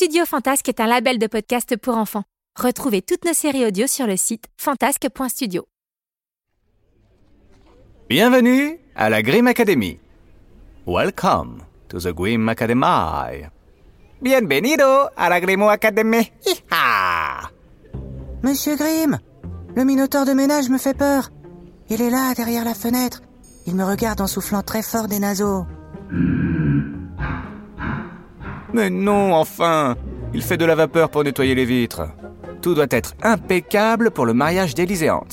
Studio Fantasque est un label de podcast pour enfants. Retrouvez toutes nos séries audio sur le site fantasque.studio. Bienvenue à la Grimm Academy. Welcome to the Grimm Academy. Bienvenido a la Grimm Academy. Hi-ha. Monsieur Grimm, le minotaure de ménage me fait peur. Il est là, derrière la fenêtre. Il me regarde en soufflant très fort des naseaux. Mais non, enfin Il fait de la vapeur pour nettoyer les vitres. Tout doit être impeccable pour le mariage d'Élise et Hans.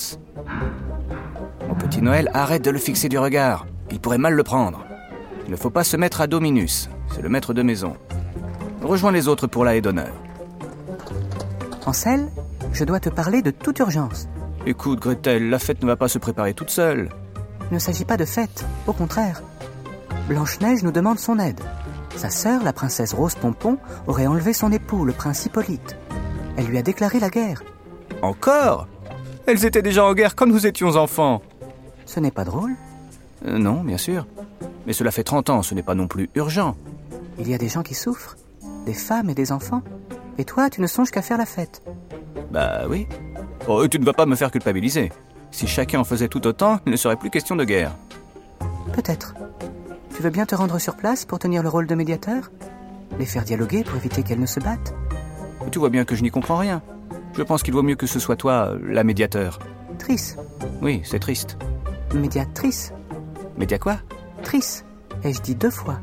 Mon petit Noël, arrête de le fixer du regard. Il pourrait mal le prendre. Il ne faut pas se mettre à Dominus. C'est le maître de maison. Rejoins les autres pour la haie d'honneur. Ansel, je dois te parler de toute urgence. Écoute, Gretel, la fête ne va pas se préparer toute seule. Il ne s'agit pas de fête, au contraire. Blanche-Neige nous demande son aide. Sa sœur, la princesse Rose Pompon, aurait enlevé son époux, le prince Hippolyte. Elle lui a déclaré la guerre. Encore? Elles étaient déjà en guerre quand nous étions enfants. Ce n'est pas drôle. Euh, non, bien sûr. Mais cela fait 30 ans, ce n'est pas non plus urgent. Il y a des gens qui souffrent, des femmes et des enfants. Et toi, tu ne songes qu'à faire la fête. Bah oui. Oh, et tu ne vas pas me faire culpabiliser. Si chacun en faisait tout autant, il ne serait plus question de guerre. Peut-être. Tu veux bien te rendre sur place pour tenir le rôle de médiateur? Les faire dialoguer pour éviter qu'elles ne se battent Tu vois bien que je n'y comprends rien. Je pense qu'il vaut mieux que ce soit toi, euh, la médiateur. Trice. Oui, c'est triste. Médiatrice. Média quoi? Trice. Ai-je dit deux fois?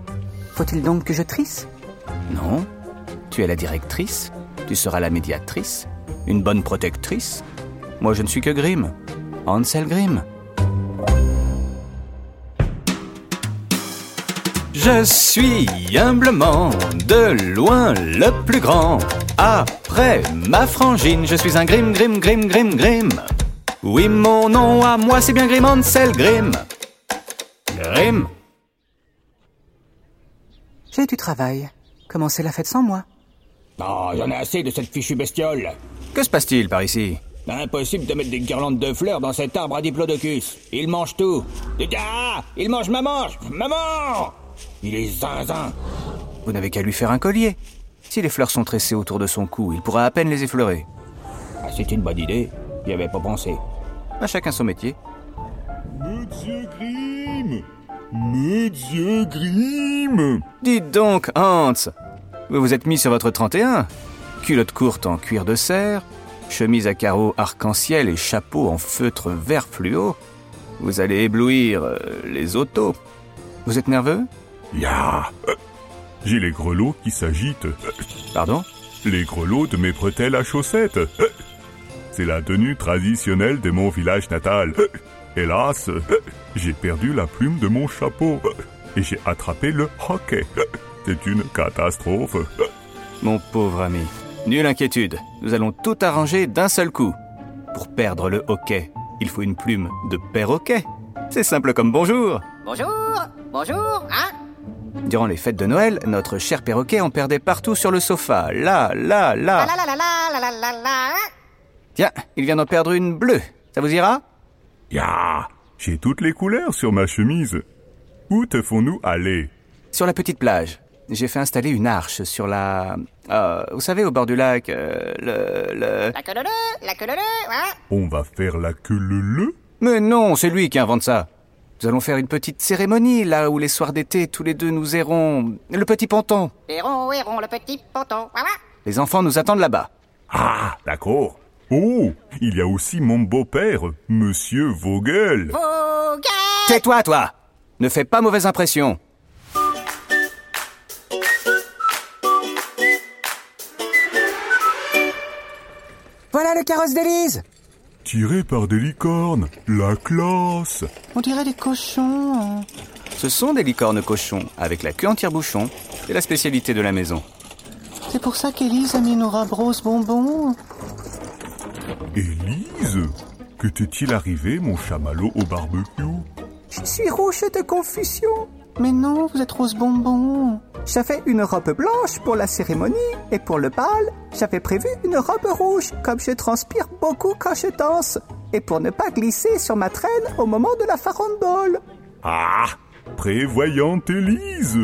Faut-il donc que je trisse Non. Tu es la directrice. Tu seras la médiatrice. Une bonne protectrice. Moi, je ne suis que Grimm. Ansel Grimm. Je suis humblement de loin le plus grand. Après ma frangine, je suis un Grimm, Grimm, Grimm, Grimm, Grimm. Oui, mon nom à moi, c'est bien Grimm Ansel Grimm. Grimm. J'ai du travail. Commencer la fête sans moi? Oh, j'en ai assez de cette fichue bestiole. Que se passe-t-il par ici? Impossible de mettre des guirlandes de fleurs dans cet arbre à diplodocus. Il mange tout. Ah Il mange ma manche Maman Il est zinzin. Vous n'avez qu'à lui faire un collier. Si les fleurs sont tressées autour de son cou, il pourra à peine les effleurer. Ah, c'est une bonne idée. J'y avais pas pensé. À chacun son métier. Monsieur Grimm Monsieur Grimm Dites donc, Hans Vous vous êtes mis sur votre 31 Culotte courte en cuir de serre, chemise à carreaux arc-en-ciel et chapeau en feutre vert fluo. Vous allez éblouir euh, les autos. Vous êtes nerveux? Ya Euh, J'ai les grelots qui s'agitent. Euh, Pardon? Les grelots de mes bretelles à chaussettes. Euh, C'est la tenue traditionnelle de mon village natal. Hélas, j'ai perdu la plume de mon chapeau. Et j'ai attrapé le hockey. C'est une catastrophe. Mon pauvre ami, nulle inquiétude. Nous allons tout arranger d'un seul coup. Pour perdre le hockey, il faut une plume de perroquet. C'est simple comme bonjour. Bonjour, bonjour, hein? Durant les fêtes de Noël, notre cher perroquet en perdait partout sur le sofa. Là, là, là. La la la la la la la la Tiens, il vient d'en perdre une bleue. Ça vous ira? Ya J'ai toutes les couleurs sur ma chemise. Où te font-nous aller? Sur la petite plage. J'ai fait installer une arche sur la... euh, vous savez, au bord du lac, euh, le... le... La queue la queue hein On va faire la queue le le Mais non, c'est lui qui invente ça. Nous allons faire une petite cérémonie, là où les soirs d'été, tous les deux, nous errons... Le petit ponton. Héron, héron, le petit ponton, voilà Les enfants nous attendent là-bas. Ah, d'accord. Oh, il y a aussi mon beau-père, Monsieur Vogel. Vogel Tais-toi, toi Ne fais pas mauvaise impression. Voilà le carrosse d'Élise tiré par des licornes. La classe. On dirait des cochons. hein. Ce sont des licornes cochons, avec la queue en tire-bouchon. C'est la spécialité de la maison. C'est pour ça qu'Élise a mis nos robes roses bonbons. Élise, que t'est-il arrivé, mon chamallow au barbecue? Je suis rouge de confusion. Mais non, vous êtes rose bonbon. J'avais une robe blanche pour la cérémonie et pour le bal, j'avais prévu une robe rouge comme je transpire beaucoup quand je danse et pour ne pas glisser sur ma traîne au moment de la farandole. Ah Prévoyante Élise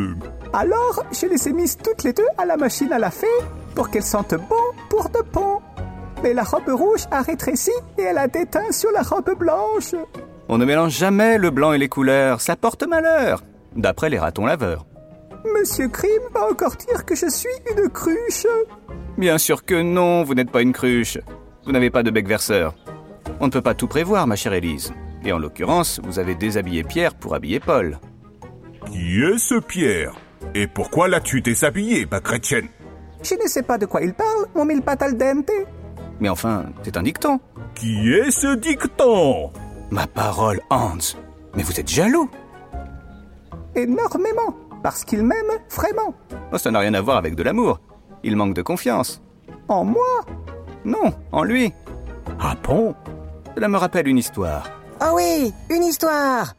Alors, je les ai mises toutes les deux à la machine à laver pour qu'elles sentent bon pour de bon. Mais la robe rouge a rétréci et elle a déteint sur la robe blanche. On ne mélange jamais le blanc et les couleurs, ça porte malheur. D'après les ratons laveurs. Monsieur Crime va encore dire que je suis une cruche. Bien sûr que non, vous n'êtes pas une cruche. Vous n'avez pas de bec verseur. On ne peut pas tout prévoir, ma chère Élise. Et en l'occurrence, vous avez déshabillé Pierre pour habiller Paul. Qui est ce Pierre? Et pourquoi l'as-tu déshabillé, ma chrétienne? Je ne sais pas de quoi il parle, mon mille pattes al dente. Mais enfin, c'est un dicton. Qui est ce dicton? Ma parole, Hans. Mais vous êtes jaloux. Énormément, parce qu'il m'aime vraiment. Oh, ça n'a rien à voir avec de l'amour. Il manque de confiance. En moi? Non, en lui. Ah bon? Cela me rappelle une histoire. Oh oui, une histoire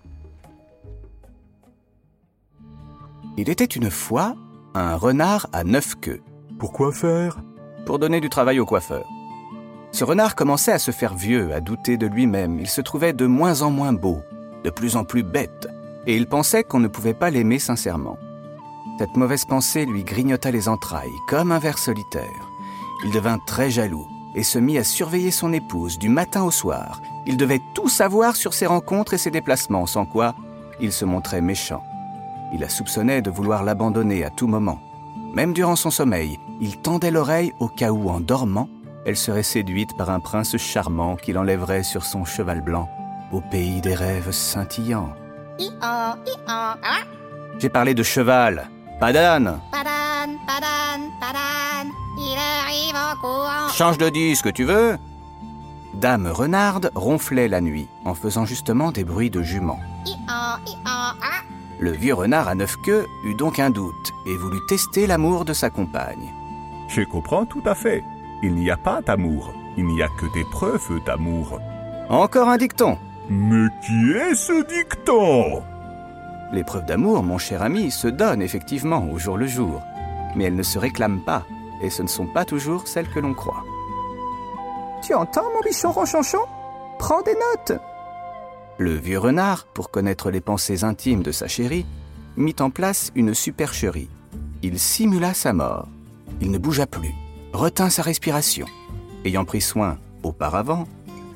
Il était une fois un renard à neuf queues Pourquoi faire? Pour donner du travail au coiffeur. Ce renard commençait à se faire vieux, à douter de lui-même. Il se trouvait de moins en moins beau, de plus en plus bête, et il pensait qu'on ne pouvait pas l'aimer sincèrement. Cette mauvaise pensée lui grignota les entrailles, comme un ver solitaire. Il devint très jaloux et se mit à surveiller son épouse du matin au soir. Il devait tout savoir sur ses rencontres et ses déplacements, sans quoi il se montrait méchant. Il la soupçonnait de vouloir l'abandonner à tout moment. Même durant son sommeil, il tendait l'oreille au cas où, en dormant, elle serait séduite par un prince charmant qui l'enlèverait sur son cheval blanc, au pays des rêves scintillants. J'ai parlé de cheval, pas d'âne. padan, padan, padan, il arrive en courant. Change de disque, tu veux? Dame Renarde ronflait la nuit, en faisant justement des bruits de jument. Le vieux renard à neuf queues eut donc un doute et voulut tester l'amour de sa compagne. Je comprends tout à fait. Il n'y a pas d'amour. Il n'y a que des preuves d'amour. Encore un dicton Mais qui est ce dicton? Les preuves d'amour, mon cher ami, se donnent effectivement au jour le jour, mais elles ne se réclament pas, et ce ne sont pas toujours celles que l'on croit. Tu entends, mon bichon ronchonchon Prends des notes. Le vieux renard, pour connaître les pensées intimes de sa chérie, mit en place une supercherie. Il simula sa mort. Il ne bougea plus, retint sa respiration. Ayant pris soin auparavant,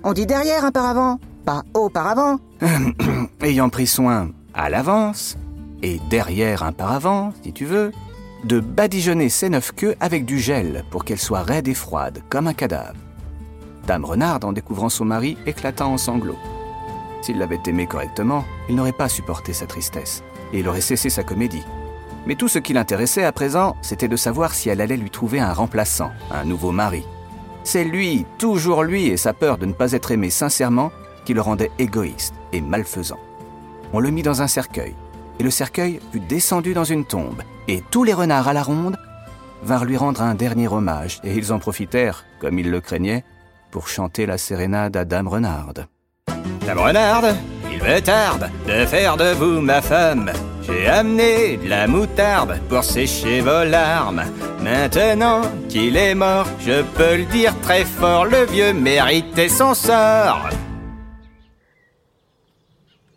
On dit derrière un paravent, pas auparavant. ayant pris soin à l'avance, et derrière un paravent, si tu veux, de badigeonner ses neuf queues avec du gel pour qu'elles soient raides et froides, comme un cadavre. Dame Renarde, en découvrant son mari, éclata en sanglots. S'il l'avait aimé correctement, il n'aurait pas supporté sa tristesse, et il aurait cessé sa comédie. Mais tout ce qui l'intéressait à présent, c'était de savoir si elle allait lui trouver un remplaçant, un nouveau mari. C'est lui, toujours lui, et sa peur de ne pas être aimé sincèrement, qui le rendait égoïste et malfaisant. On le mit dans un cercueil, et le cercueil fut descendu dans une tombe, et tous les renards à la ronde vinrent lui rendre un dernier hommage, et ils en profitèrent, comme ils le craignaient, pour chanter la sérénade à Dame Renarde. Dame Renarde, il me tarde de faire de vous ma femme. J'ai amené de la moutarde pour sécher vos larmes. Maintenant qu'il est mort, je peux le dire très fort, le vieux méritait son sort.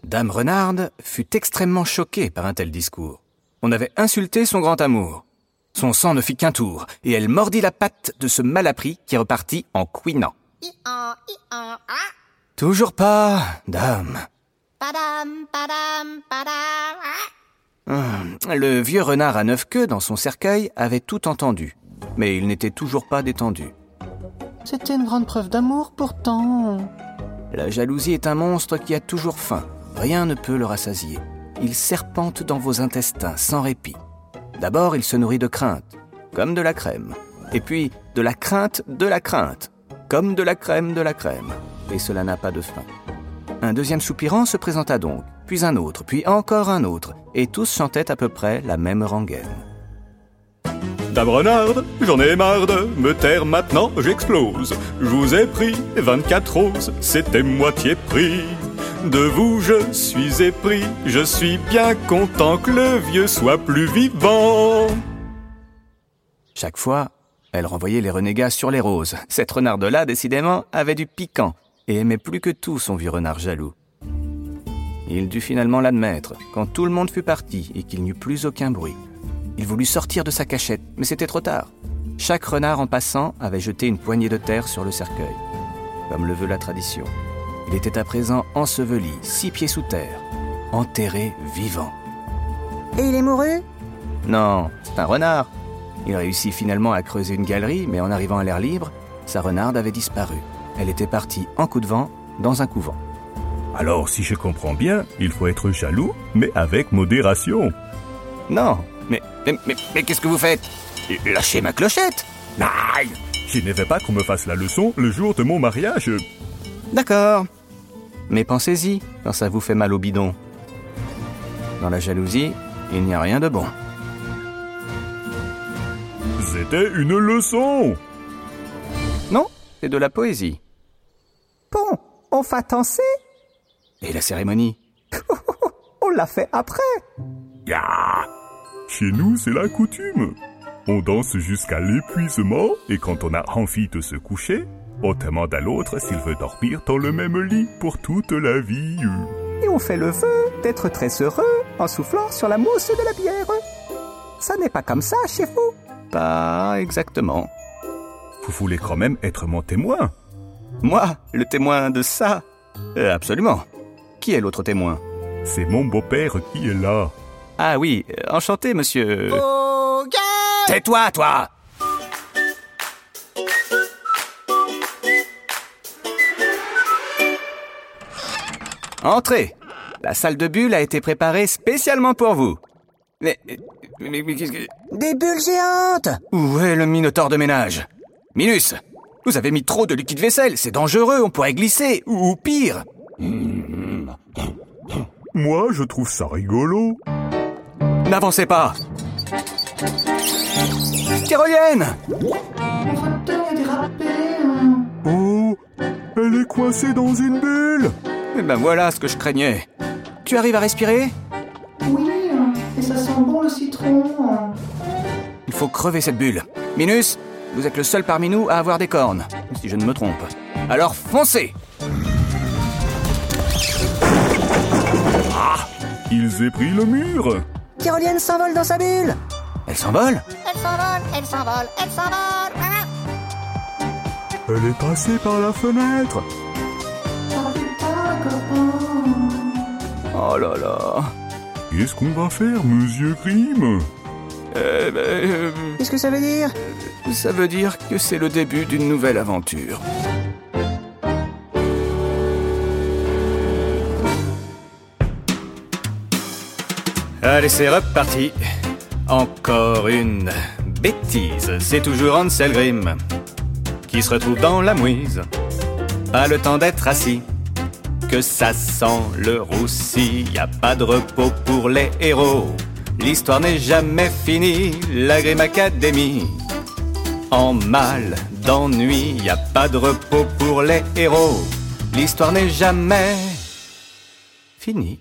Dame Renarde fut extrêmement choquée par un tel discours. On avait insulté son grand amour. Son sang ne fit qu'un tour, et elle mordit la patte de ce malappris qui repartit en couinant. ah, Toujours pas, dame. padam, padam, padam, ah. Le vieux renard à neuf queues dans son cercueil avait tout entendu, mais il n'était toujours pas détendu. C'était une grande preuve d'amour pourtant. La jalousie est un monstre qui a toujours faim. Rien ne peut le rassasier. Il serpente dans vos intestins sans répit. D'abord, il se nourrit de crainte, comme de la crème. Et puis, de la crainte de la crainte, comme de la crème de la crème. et cela n'a pas de fin. Un deuxième soupirant se présenta donc, puis un autre, puis encore un autre, et tous chantaient à peu près la même rengaine. Dame Renarde, j'en ai marre de me taire maintenant, j'explose. Je vous ai pris 24 roses, c'était moitié prix. De vous je suis épris, je suis bien content que le vieux soit plus vivant. Chaque fois, elle renvoyait les renégats sur les roses. Cette renarde-là, décidément, avait du piquant et aimait plus que tout son vieux renard jaloux. Il dut finalement l'admettre quand tout le monde fut parti et qu'il n'y eut plus aucun bruit. Il voulut sortir de sa cachette, mais c'était trop tard. Chaque renard en passant avait jeté une poignée de terre sur le cercueil, comme le veut la tradition. Il était à présent enseveli, six pieds sous terre, enterré vivant. Et il est mouru? Non, c'est un renard. Il réussit finalement à creuser une galerie, mais en arrivant à l'air libre, sa renarde avait disparu. Elle était partie en coup de vent dans un couvent. Alors, si je comprends bien, il faut être jaloux, mais avec modération. Non, mais, mais, mais, mais qu'est-ce que vous faites? Lâchez ma clochette Aïe Je ne vais pas qu'on me fasse la leçon le jour de mon mariage. D'accord. Mais pensez-y quand ça vous fait mal au bidon. Dans la jalousie, il n'y a rien de bon. C'était une leçon Non, c'est de la poésie. Bon, on va danser Et la cérémonie On l'a fait après. Ya Chez nous, c'est la coutume. On danse jusqu'à l'épuisement et quand on a envie de se coucher, on demande à l'autre s'il veut dormir dans le même lit pour toute la vie. Et on fait le vœu d'être très heureux en soufflant sur la mousse de la bière. Ça n'est pas comme ça chez vous Pas exactement. Vous voulez quand même être mon témoin Moi, le témoin de ça Euh, Absolument. Qui est l'autre témoin? C'est mon beau-père qui est là. Ah oui, euh, enchanté, monsieur. Oh, Tais-toi, toi Entrez. La salle de bulle a été préparée spécialement pour vous. Mais... Mais, mais qu'est-ce que... Des bulles géantes. Où est le minotaure de ménage? Minus Vous avez mis trop de liquide vaisselle, c'est dangereux, on pourrait glisser, ou, ou pire. Moi, je trouve ça rigolo. N'avancez pas. Tyrolienne Oh Elle est coincée dans une bulle Eh ben voilà ce que je craignais. Tu arrives à respirer? Oui, et ça sent bon le citron. Il faut crever cette bulle. Minus, vous êtes le seul parmi nous à avoir des cornes, si je ne me trompe. Alors foncez Ils aient pris le mur Tyrolienne s'envole dans sa bulle Elle s'envole? Elle s'envole, elle s'envole, elle s'envole. Ah, Elle est passée par la fenêtre Oh là là Qu'est-ce qu'on va faire, monsieur Grimm Eh ben, euh, Qu'est-ce que ça veut dire Ça veut dire que c'est le début d'une nouvelle aventure. Allez, c'est reparti. Encore une bêtise. C'est toujours Ansel Grimm qui se retrouve dans la mouise. Pas le temps d'être assis. Que ça sent le roussi. Y a pas de repos pour les héros. L'histoire n'est jamais finie. La Grimm Academy. En mal d'ennui, y a pas de repos pour les héros. L'histoire n'est jamais finie.